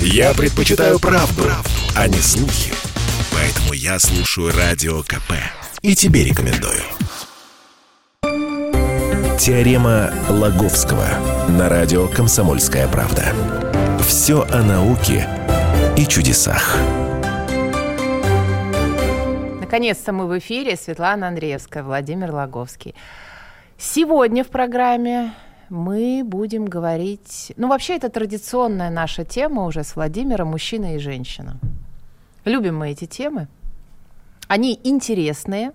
Я предпочитаю правду, правду, а не слухи. Поэтому я слушаю Радио КП. И тебе рекомендую. Теорема Лаговского на радио «Комсомольская правда». Все о науке и чудесах. Наконец-то мы в эфире. Светлана Андреевская, Владимир Лаговский. Сегодня в программе мы будем говорить... Ну, вообще, это традиционная наша тема уже с Владимиром «Мужчина и женщина». Любим мы эти темы. Они интересные,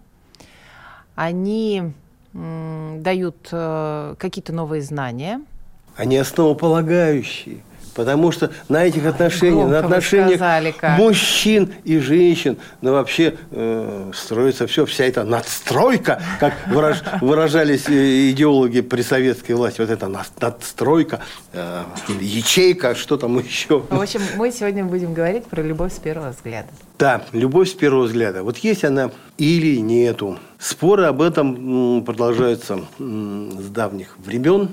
они дают э, какие-то новые знания. Они основополагающие. Потому что на этих отношениях, Громко на отношениях сказали как. мужчин и женщин, ну вообще э, строится все, вся эта надстройка, как выраж- выражались э, идеологи при советской власти, вот эта над- надстройка, э, ячейка, что там еще. В общем, мы сегодня будем говорить про любовь с первого взгляда. Да, любовь с первого взгляда. Вот есть она или нету. Споры об этом продолжаются с давних времен.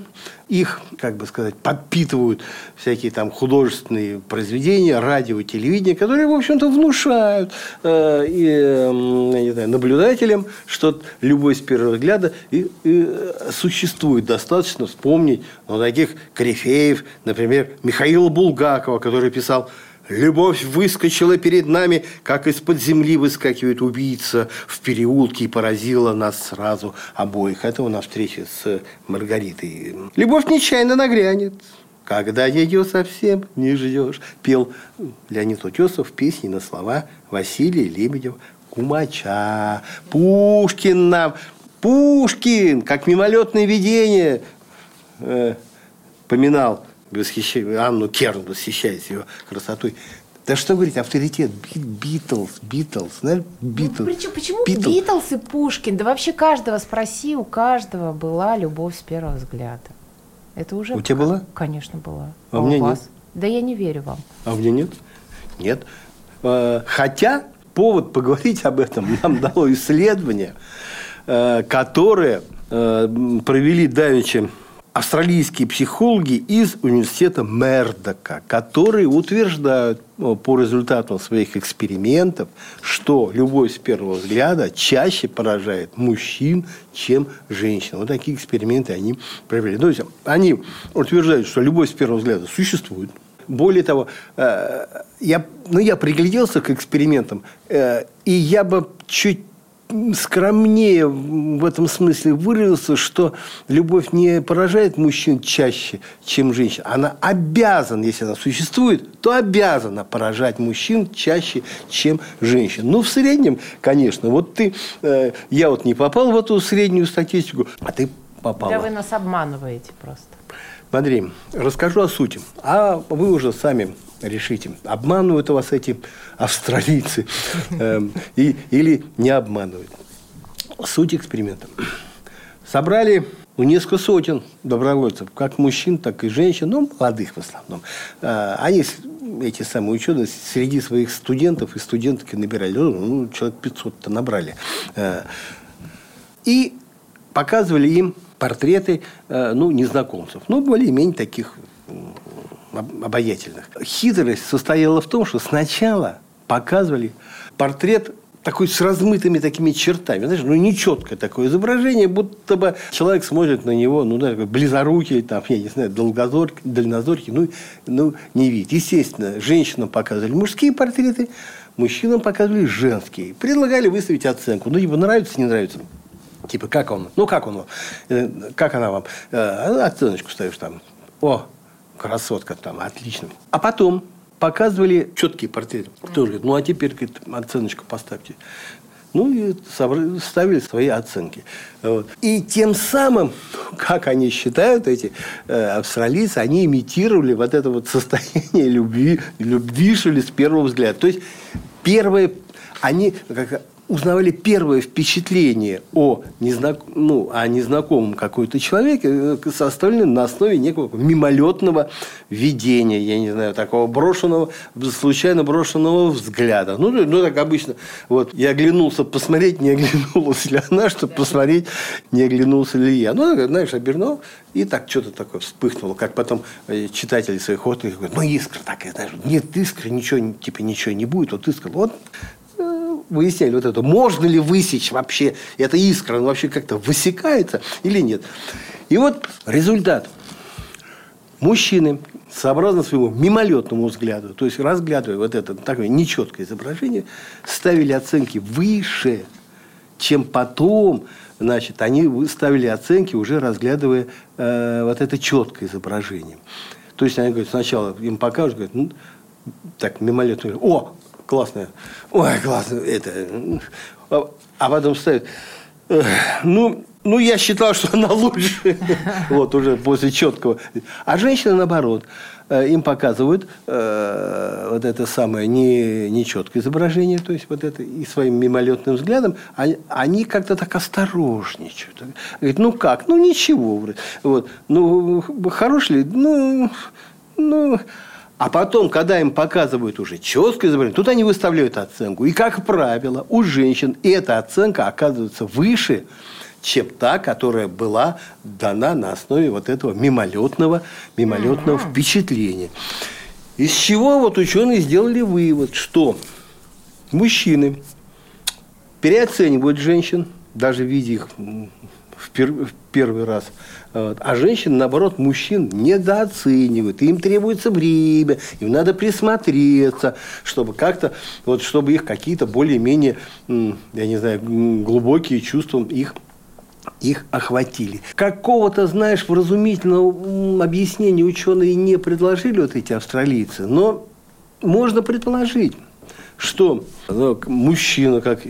Их, как бы сказать, подпитывают всякие там художественные произведения, радио, телевидение, которые, в общем-то, внушают э, и, я не знаю, наблюдателям, что любовь с первого взгляда и, и, э, существует. Достаточно вспомнить ну, таких корифеев, например, Михаила Булгакова, который писал Любовь выскочила перед нами, как из-под земли выскакивает убийца в переулке и поразила нас сразу обоих. Это у нас встреча с Маргаритой. Любовь нечаянно нагрянет, когда ее совсем не ждешь. Пел Леонид Утесов песни на слова Василия Лебедев Кумача. Пушкин нам, Пушкин, как мимолетное видение, э, поминал восхищая, Анну Керн, восхищаясь ее красотой. Да что говорить, авторитет Би- Битлз, Битлз, знаешь, Битлз. Причем, почему Битлз. Битлз и Пушкин? Да вообще каждого спроси, у каждого была любовь с первого взгляда. Это уже... У тебя была? Конечно, была. А у меня вас? нет. Да я не верю вам. А у меня нет? Нет. Э, Хотя повод поговорить об этом нам дало исследование, э, которое э, провели давеча австралийские психологи из университета Мердока, которые утверждают э, по результатам своих экспериментов, что любовь с первого взгляда чаще поражает мужчин, чем женщин. Вот такие эксперименты они провели. То есть они утверждают, что любовь с первого взгляда существует. Более того, э, я, ну, я пригляделся к экспериментам, э, и я бы чуть скромнее в этом смысле выразился, что любовь не поражает мужчин чаще, чем женщин. Она обязана, если она существует, то обязана поражать мужчин чаще, чем женщин. Ну, в среднем, конечно. Вот ты, э, я вот не попал в эту среднюю статистику, а ты попала. Да вы нас обманываете просто. Смотри, расскажу о сути. А вы уже сами решите, обманывают вас эти австралийцы эм, и- или не обманывают. Суть эксперимента. Собрали ну, несколько сотен добровольцев, как мужчин, так и женщин, ну, молодых в основном. А, Они, эти самые ученые, среди своих студентов и студентки набирали, ну, ну, человек 500-то набрали. Э, И показывали им портреты, э, ну, незнакомцев, ну, более-менее таких обаятельных. Хитрость состояла в том, что сначала показывали портрет такой с размытыми такими чертами. Знаешь, ну, нечеткое такое изображение, будто бы человек смотрит на него, ну, да, близорукий, там, я не знаю, долгозоркий, дальнозоркий, ну, ну, не видит. Естественно, женщинам показывали мужские портреты, мужчинам показывали женские. Предлагали выставить оценку. Ну, типа, нравится, не нравится. Типа, как он? Ну, как он? Э, Как она вам? Э, Оценочку ставишь там. О, красотка там, отлично. А потом показывали четкие портреты. Тоже говорит, ну, а теперь говорит, оценочку поставьте. Ну, и ставили свои оценки. Вот. И тем самым, как они считают, эти э, австралийцы, они имитировали вот это вот состояние любви, любви, что ли, с первого взгляда. То есть, первые, они как узнавали первое впечатление о, незнак... ну, о незнакомом какой-то человеке, э, составленное на основе некого мимолетного видения, я не знаю, такого брошенного, случайно брошенного взгляда. Ну, ну так обычно. Вот, я оглянулся посмотреть, не оглянулась ли она, чтобы посмотреть, не оглянулся ли я. Ну, знаешь, обернул, и так что-то такое вспыхнуло, как потом э, читатели своих откликов говорят, ну, искра такая, знаешь, нет искры, ничего, типа, ничего не будет, вот искра. Вот выясняли вот это, можно ли высечь вообще эта искра, она вообще как-то высекается или нет. И вот результат. Мужчины, сообразно своему мимолетному взгляду, то есть разглядывая вот это такое нечеткое изображение, ставили оценки выше, чем потом значит, они ставили оценки, уже разглядывая э, вот это четкое изображение. То есть они говорят, сначала им покажут, говорят, ну, так, мимолетно, о, классное, ой, классно, это, а, а потом ставят, ну, ну, я считал, что она лучше. Вот уже после четкого. А женщина, наоборот, э, им показывают э, вот это самое не, нечеткое изображение, то есть вот это и своим мимолетным взглядом, они, они как-то так осторожничают. Говорит, ну как? Ну ничего. Вот. Ну, хорош ли? Ну, ну, а потом, когда им показывают уже четкое изображение, тут они выставляют оценку. И, как правило, у женщин эта оценка оказывается выше, чем та, которая была дана на основе вот этого мимолетного, мимолетного mm-hmm. впечатления. Из чего вот ученые сделали вывод, что мужчины переоценивают женщин, даже видя их в, пер, в первый раз. Вот. А женщины, наоборот, мужчин недооценивают. Им требуется время, им надо присмотреться, чтобы как-то, вот, чтобы их какие-то более-менее, я не знаю, глубокие чувства их их охватили. Какого-то, знаешь, вразумительного объяснения ученые не предложили, вот эти австралийцы, но можно предположить, что ну, мужчина как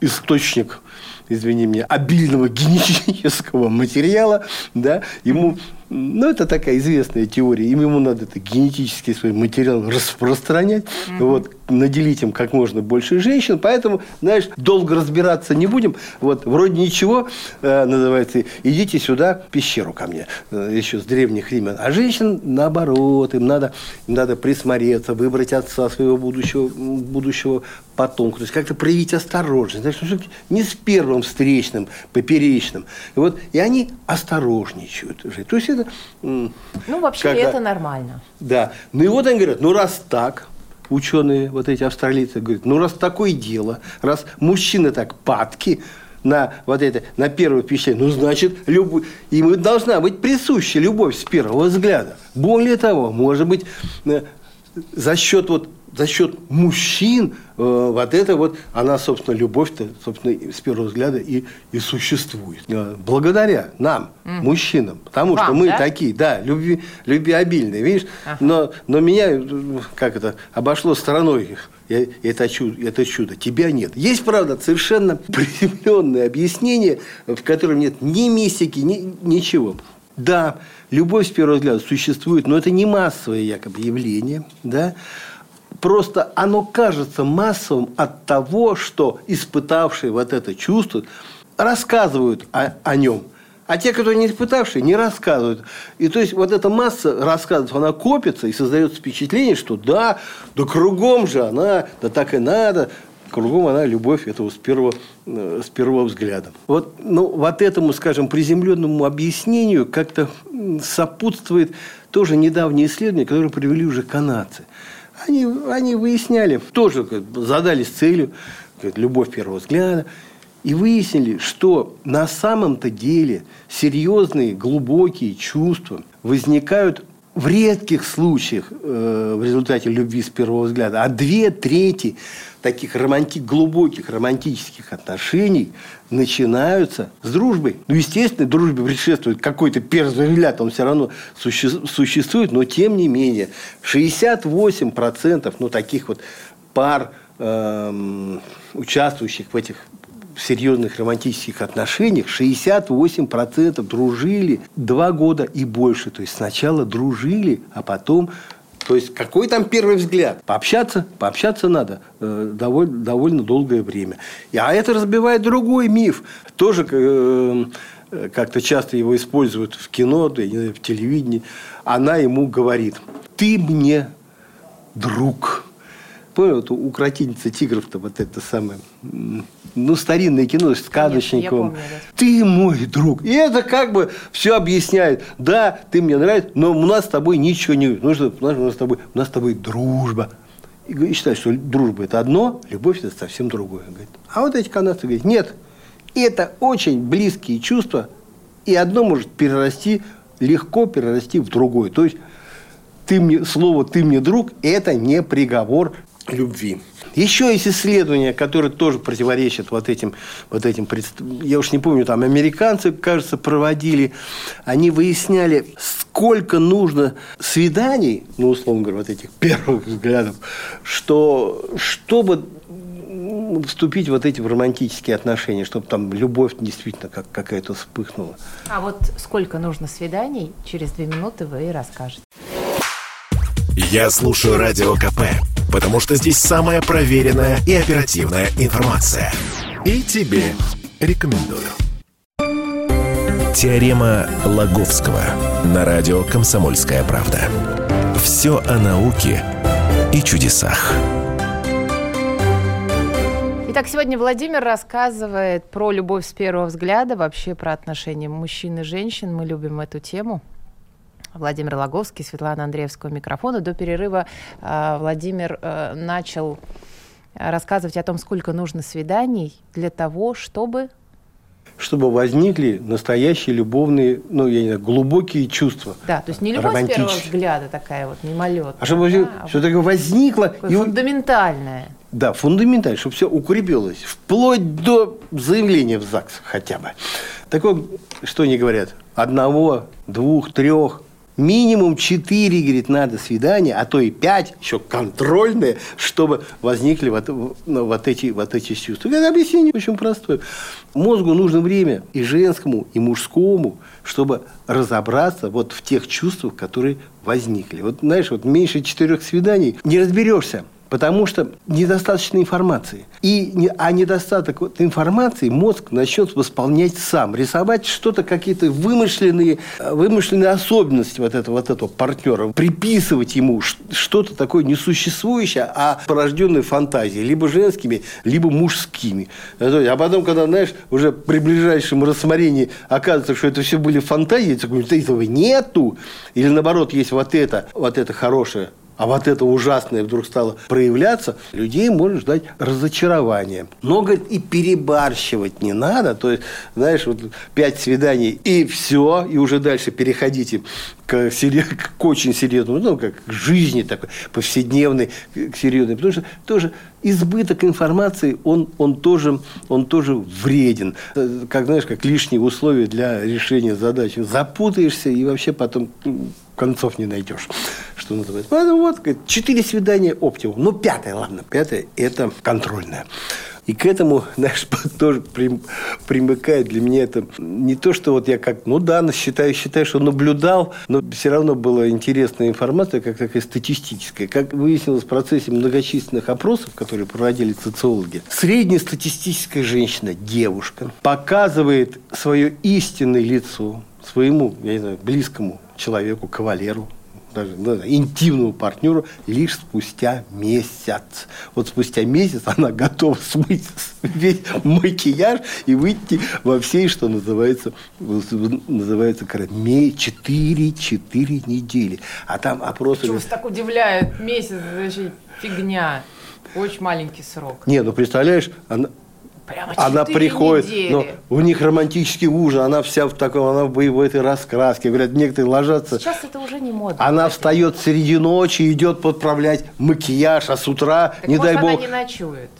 источник извини меня, обильного генетического материала, да, ему ну, это такая известная теория. Им ему надо это генетический свой материал распространять, mm-hmm. вот, наделить им как можно больше женщин. Поэтому, знаешь, долго разбираться не будем. Вот, вроде ничего, э, называется, идите сюда, в пещеру ко мне, э, еще с древних времен. А женщин, наоборот, им надо, им надо присмотреться, выбрать отца своего будущего, будущего потомка. То есть, как-то проявить осторожность. Знаешь, ну, не с первым встречным, поперечным. И, вот, и они осторожничают. То есть, это ну, вообще как, это нормально. Да. Ну и вот они говорят, ну раз так, ученые, вот эти австралийцы говорят, ну раз такое дело, раз мужчины так падки на вот это, на первое впечатление, ну значит, любовь, им должна быть присуща любовь с первого взгляда. Более того, может быть, э, за счет вот за счет мужчин э, вот это вот, она, собственно, любовь-то, собственно, с первого взгляда и, и существует. Э, благодаря нам, mm. мужчинам. Потому Вам, что мы да? такие, да, люби, любвеобильные, видишь? Ага. Но, но меня, как это, обошло стороной я, это, чудо, это чудо. Тебя нет. Есть, правда, совершенно приземленное объяснение, в котором нет ни мистики, ни, ничего. Да, любовь с первого взгляда существует, но это не массовое якобы явление, да, Просто оно кажется массовым от того, что испытавшие вот это чувство рассказывают о, о нем. А те, которые не испытавшие, не рассказывают. И то есть вот эта масса рассказов, она копится и создается впечатление, что да, да кругом же она, да так и надо, кругом она любовь этого с первого, э, с первого взгляда. Вот, ну, вот этому, скажем, приземленному объяснению как-то сопутствует тоже недавнее исследование, которое провели уже канадцы. Они, они выясняли, тоже задались целью, любовь первого взгляда, и выяснили, что на самом-то деле серьезные, глубокие чувства возникают в редких случаях э, в результате любви с первого взгляда, а две трети таких романти... глубоких романтических отношений начинаются с дружбой. Ну, естественно, дружбе предшествует какой-то первый взгляд, он все равно суще... существует, но тем не менее 68% ну, таких вот пар, э, участвующих в этих серьезных романтических отношениях 68% дружили два года и больше. То есть сначала дружили, а потом То есть, какой там первый взгляд? Пообщаться, пообщаться надо э, довольно, довольно долгое время. И, а это разбивает другой миф. Тоже э, как-то часто его используют в кино, да, в телевидении. Она ему говорит, ты мне друг. Понял, вот укротительница тигров-то вот это самое, ну, старинное кино с сказочником. Ты мой друг. И это как бы все объясняет. Да, ты мне нравишься, но у нас с тобой ничего не... Ну, что, у нас с тобой, у нас с тобой дружба. И считает, что дружба – это одно, любовь – это совсем другое. Говорит. А вот эти канадцы говорят, нет, это очень близкие чувства, и одно может перерасти, легко перерасти в другое. То есть, ты мне, слово «ты мне друг» – это не приговор любви. Еще есть исследования, которые тоже противоречат вот этим, вот этим, я уж не помню, там американцы, кажется, проводили, они выясняли, сколько нужно свиданий, ну, условно говоря, вот этих первых взглядов, что, чтобы вступить вот эти романтические отношения, чтобы там любовь действительно как, какая-то вспыхнула. А вот сколько нужно свиданий, через две минуты вы и расскажете. Я слушаю Радио КП, потому что здесь самая проверенная и оперативная информация. И тебе рекомендую. Теорема Лаговского на радио «Комсомольская правда». Все о науке и чудесах. Итак, сегодня Владимир рассказывает про любовь с первого взгляда, вообще про отношения мужчин и женщин. Мы любим эту тему. Владимир Логовский, Светлана Андреевского микрофона. До перерыва э, Владимир э, начал рассказывать о том, сколько нужно свиданий для того, чтобы чтобы возникли настоящие любовные, ну, я не знаю, глубокие чувства. Да, то есть не любовь с первого взгляда такая вот мимолетная. А чтобы да, все такое возникло. И фундаментальное. Да, фундаментальное, чтобы все укрепилось. Вплоть до заявления в ЗАГС хотя бы. Такое, что они говорят, одного, двух, трех Минимум 4, говорит, надо свидания, а то и 5, еще контрольные, чтобы возникли вот, ну, вот, эти, вот эти чувства. Это объяснение очень простое. Мозгу нужно время и женскому, и мужскому, чтобы разобраться вот в тех чувствах, которые возникли. Вот знаешь, вот меньше четырех свиданий не разберешься. Потому что недостаточно информации. И, а недостаток вот информации мозг начнет восполнять сам. Рисовать что-то, какие-то вымышленные, вымышленные особенности вот этого, вот этого партнера. Приписывать ему что-то такое несуществующее, а порожденное фантазией. Либо женскими, либо мужскими. А потом, когда, знаешь, уже при ближайшем рассмотрении оказывается, что это все были фантазии, этого нету. Или наоборот, есть вот это, вот это хорошее а вот это ужасное вдруг стало проявляться, людей может ждать разочарование. Но, говорит, и перебарщивать не надо. То есть, знаешь, вот пять свиданий и все, и уже дальше переходите к, к очень серьезному, ну, как к жизни такой, повседневной, к серьезной. Потому что тоже избыток информации, он, он, тоже, он тоже вреден. Как, знаешь, как лишние условия для решения задачи. Запутаешься и вообще потом концов не найдешь, что называется. Поэтому вот, четыре свидания оптимум. Ну, пятое, ладно, пятое – это контрольное. И к этому, знаешь, тоже примыкает для меня это не то, что вот я как, ну да, считаю, считаю, что наблюдал, но все равно была интересная информация, как такая статистическая. Как выяснилось в процессе многочисленных опросов, которые проводили социологи, среднестатистическая женщина, девушка, показывает свое истинное лицо своему, я не знаю, близкому человеку, кавалеру, даже ну, интимному партнеру лишь спустя месяц. Вот спустя месяц она готова смыть весь макияж и выйти во всей, что называется, называется 4, 4 недели. А там опросы... Что вас так удивляет? Месяц, значит, фигня. Очень маленький срок. Не, ну представляешь, она, Прямо она приходит, недели. но у них романтический ужин, она вся в таком, она в боевой этой раскраске. Говорят, некоторые ложатся. Сейчас это уже не модно. Она встает среди ночи, идет подправлять макияж, а с утра, так не может, дай бог. она не ночует.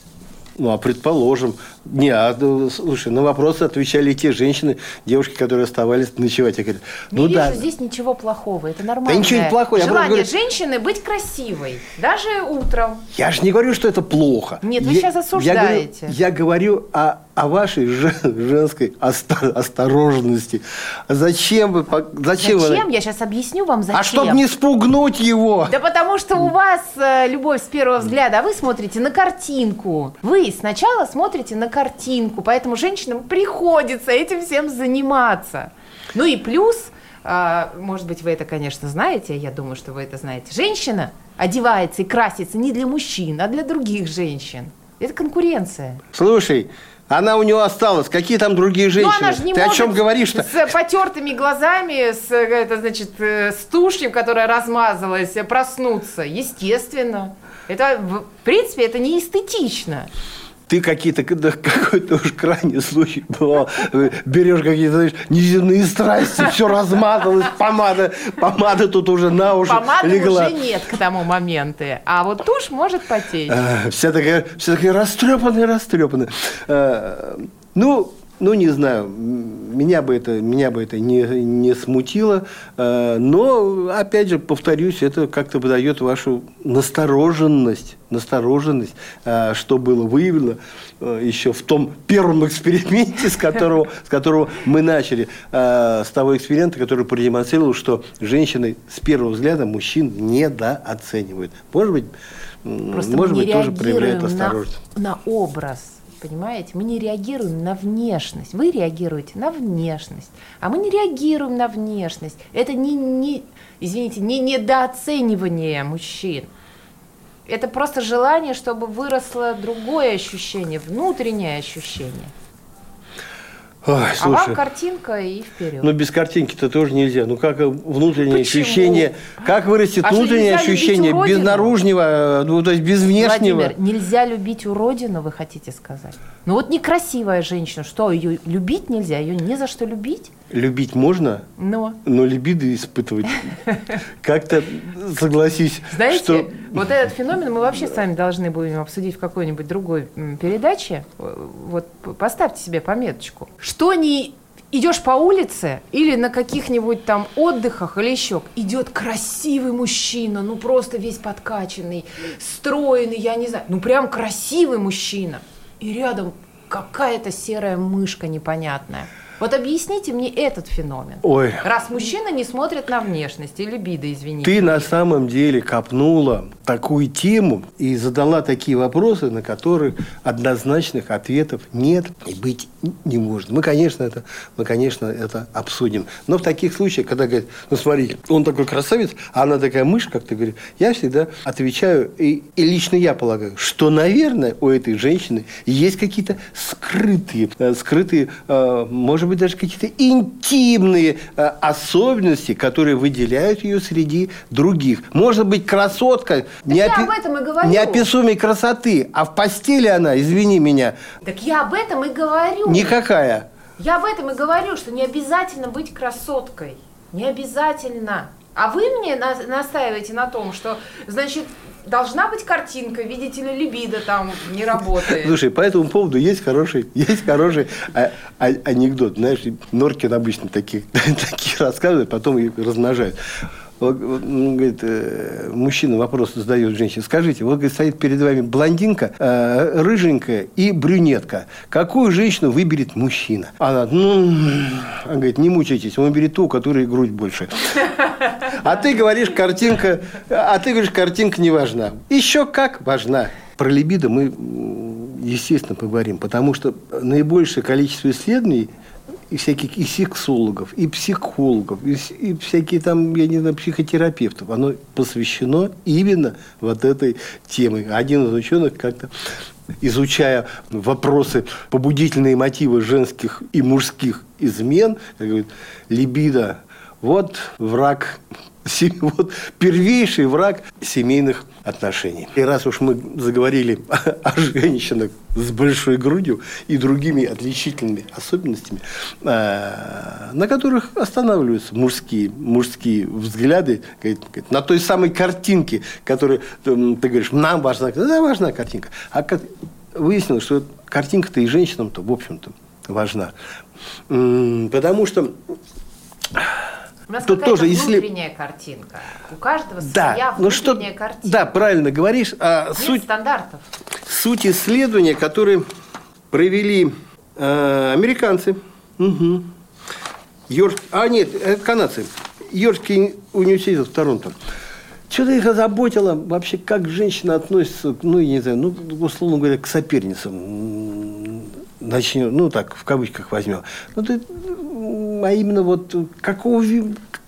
Ну, а предположим. Не, а, ну, слушай, на вопросы отвечали те женщины, девушки, которые оставались ночевать. Я говорю, ну не да. вижу здесь ничего плохого, это нормально. Да ничего не плохого. Желание говорю... женщины быть красивой, даже утром. Я же не говорю, что это плохо. Нет, вы я, сейчас осуждаете. Я говорю, я говорю о о вашей женской осторожности. Зачем вы... Зачем? Зачем? Вы... Я сейчас объясню вам, зачем. А чтобы не спугнуть его. Да потому что у вас э, любовь с первого взгляда, а вы смотрите на картинку. Вы сначала смотрите на картинку, поэтому женщинам приходится этим всем заниматься. Ну и плюс, э, может быть, вы это, конечно, знаете, я думаю, что вы это знаете. Женщина одевается и красится не для мужчин, а для других женщин. Это конкуренция. Слушай, она у него осталась. Какие там другие женщины? Ну, она же не Ты о чем говоришь-то? С потертыми глазами, с, это, значит, э, с тушью, которая размазалась, проснуться. Естественно. Это, в принципе, это не эстетично ты какие-то, какой-то уж крайний случай бывал, берешь какие-то, знаешь, неземные страсти, все размазалось, помада, помада тут уже на уши Помады легла. уже нет к тому моменту, а вот тушь может потечь. А, вся такая, вся такая растрепанная, растрепанная. А, ну, ну, не знаю, меня бы это, меня бы это не, не смутило, э, но, опять же, повторюсь, это как-то выдает вашу настороженность, настороженность, э, что было выявлено э, еще в том первом эксперименте, с которого, с которого мы начали, с того эксперимента, который продемонстрировал, что женщины с первого взгляда мужчин недооценивают. Может быть, Просто может быть, тоже проявляют осторожность. На, на образ Понимаете? Мы не реагируем на внешность. Вы реагируете на внешность, а мы не реагируем на внешность. Это не, не извините, не недооценивание мужчин. Это просто желание, чтобы выросло другое ощущение, внутреннее ощущение. Ой, а вам картинка и вперед. Ну, без картинки-то тоже нельзя. Ну, как внутреннее Почему? ощущение, как вырастет а внутреннее ощущение без наружного, ну, то есть без внешнего. Владимир, нельзя любить уродину, вы хотите сказать? Ну, вот некрасивая женщина, что, ее любить нельзя? Ее не за что любить? Любить можно, но, но либидо испытывать как-то, согласись, Знаете, что... вот этот феномен мы вообще с вами должны будем обсудить в какой-нибудь другой передаче. Вот поставьте себе пометочку. Что не идешь по улице или на каких-нибудь там отдыхах или еще, идет красивый мужчина, ну просто весь подкачанный, стройный, я не знаю, ну прям красивый мужчина. И рядом какая-то серая мышка непонятная. Вот объясните мне этот феномен. Ой. Раз мужчина не смотрит на внешность или либидо, извините. Ты на самом деле копнула такую тему и задала такие вопросы, на которые однозначных ответов нет и быть не может. Мы, конечно, это, мы, конечно, это обсудим. Но в таких случаях, когда говорят, ну, смотрите, он такой красавец, а она такая мышь, как ты говоришь, я всегда отвечаю, и, и лично я полагаю, что, наверное, у этой женщины есть какие-то скрытые, э, скрытые, э, может быть, быть, даже какие-то интимные э, особенности, которые выделяют ее среди других. Может быть, красотка неопи... неописуемой красоты, а в постели она, извини меня. Так я об этом и говорю. Никакая. Я об этом и говорю, что не обязательно быть красоткой. Не обязательно. А вы мне настаиваете на том, что, значит, должна быть картинка, видите ли, либидо там не работает. Слушай, по этому поводу есть хороший, есть хороший а, а, анекдот. Знаешь, Норкин обычно такие, такие рассказывает, потом их размножает. Вот, он говорит, э, мужчина вопрос задает женщине. Скажите, вот говорит, стоит перед вами блондинка, э, рыженькая и брюнетка. Какую женщину выберет мужчина? Она, ну, он говорит, не мучайтесь, он выберет ту, у которой грудь больше. А ты говоришь, картинка, а ты говоришь, картинка не важна. Еще как важна. Про либидо мы, естественно, поговорим, потому что наибольшее количество исследований и всяких и сексологов, и психологов, и, и всякие там, я не знаю, психотерапевтов. Оно посвящено именно вот этой теме. Один из ученых как-то изучая вопросы, побудительные мотивы женских и мужских измен, говорит, либидо – вот враг вот первейший враг семейных отношений. И раз уж мы заговорили о женщинах с большой грудью и другими отличительными особенностями, э, на которых останавливаются мужские, мужские взгляды на той самой картинке, которую ты говоришь, нам важна, да, важна картинка. А выяснилось, что картинка-то и женщинам-то, в общем-то, важна. Потому что у нас Тут тоже, если... внутренняя картинка. У каждого да, своя ну что, картинка. Да, правильно говоришь. А Нет суть, стандартов. Суть исследования, которые провели Э, американцы. Угу. Йорк... А, нет, это канадцы. Йоркский университет в Торонто. Что-то их озаботило вообще, как женщина относится, ну, я не знаю, ну, условно говоря, к соперницам. Начнем, ну, так, в кавычках возьмем. Ну, ты, а именно вот какого,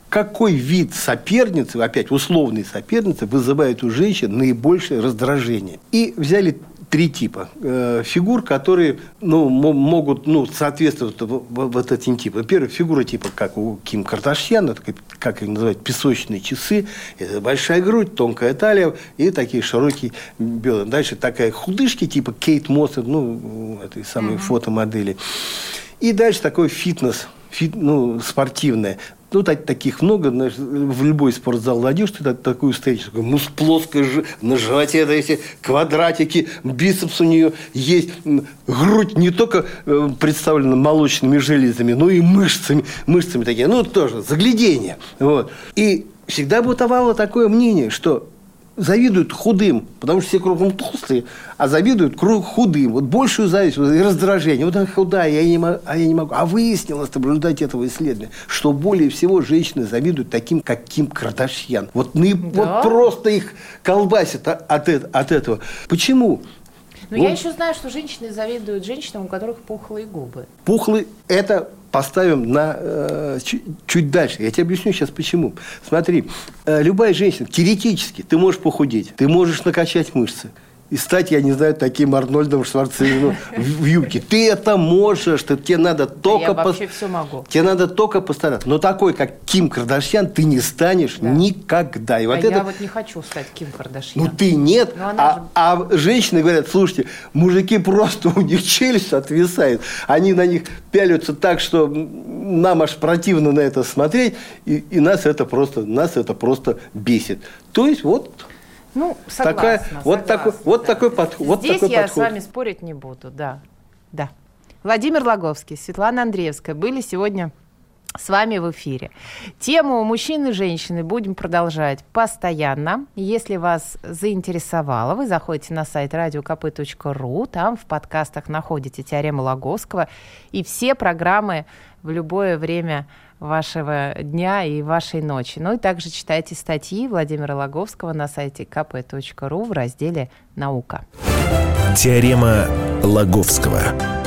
какой вид соперницы, опять условной соперницы, вызывает у женщин наибольшее раздражение. И взяли три типа э, фигур, которые ну, могут ну, соответствовать вот этим типам. Первая фигура типа, как у Ким Кардашьян, это, как их называют, песочные часы. Это большая грудь, тонкая талия и такие широкие бедра. Дальше такая худышки типа Кейт Мосс, ну, этой самой mm-hmm. фотомодели. И дальше такой фитнес, ну, спортивное. Ну, так, таких много, знаешь, в любой спортзал войдешь, ты такую встречу, такой, ну, с плоской на животе это эти квадратики, бицепс у нее есть, грудь не только э, представлена молочными железами, но и мышцами, мышцами такие, ну, тоже, заглядение. Вот. И всегда бытовало такое мнение, что завидуют худым, потому что все кругом толстые, а завидуют круг худым. Вот большую зависть и раздражение. Вот она худая, я не могу, а я не могу. А выяснилось в результате этого исследования, что более всего женщины завидуют таким, как Ким Кардашьян. Вот, ну, да? вот просто их колбасит от, от этого. Почему? Но вот. я еще знаю, что женщины завидуют женщинам, у которых пухлые губы. Пухлые – это поставим на э, чуть, дальше. Я тебе объясню сейчас почему. Смотри, э, любая женщина, теоретически, ты можешь похудеть, ты можешь накачать мышцы, и стать, я не знаю, таким Арнольдом Шварценеггером в юбке. Ты это можешь, что тебе надо только... Я вообще все могу. Тебе надо только постараться. Но такой, как Ким Кардашьян, ты не станешь да. никогда. И вот а это... я вот не хочу стать Ким Кардашьян. Ну, ты нет. А, же... а женщины говорят, слушайте, мужики просто, у них челюсть отвисает. Они на них пялятся так, что нам аж противно на это смотреть. И, и нас это просто, нас это просто бесит. То есть, вот ну, согласна. Такая, согласна вот такой, вот да. такой, под, вот Здесь такой я подход. с вами спорить не буду, да. Да. Владимир Логовский, Светлана Андреевская были сегодня с вами в эфире. Тему мужчины и женщины будем продолжать постоянно. Если вас заинтересовало, вы заходите на сайт radiokp.ru, там в подкастах находите теорему Логовского и все программы в любое время вашего дня и вашей ночи. Ну и также читайте статьи Владимира Логовского на сайте kp.ru в разделе «Наука». Теорема Логовского.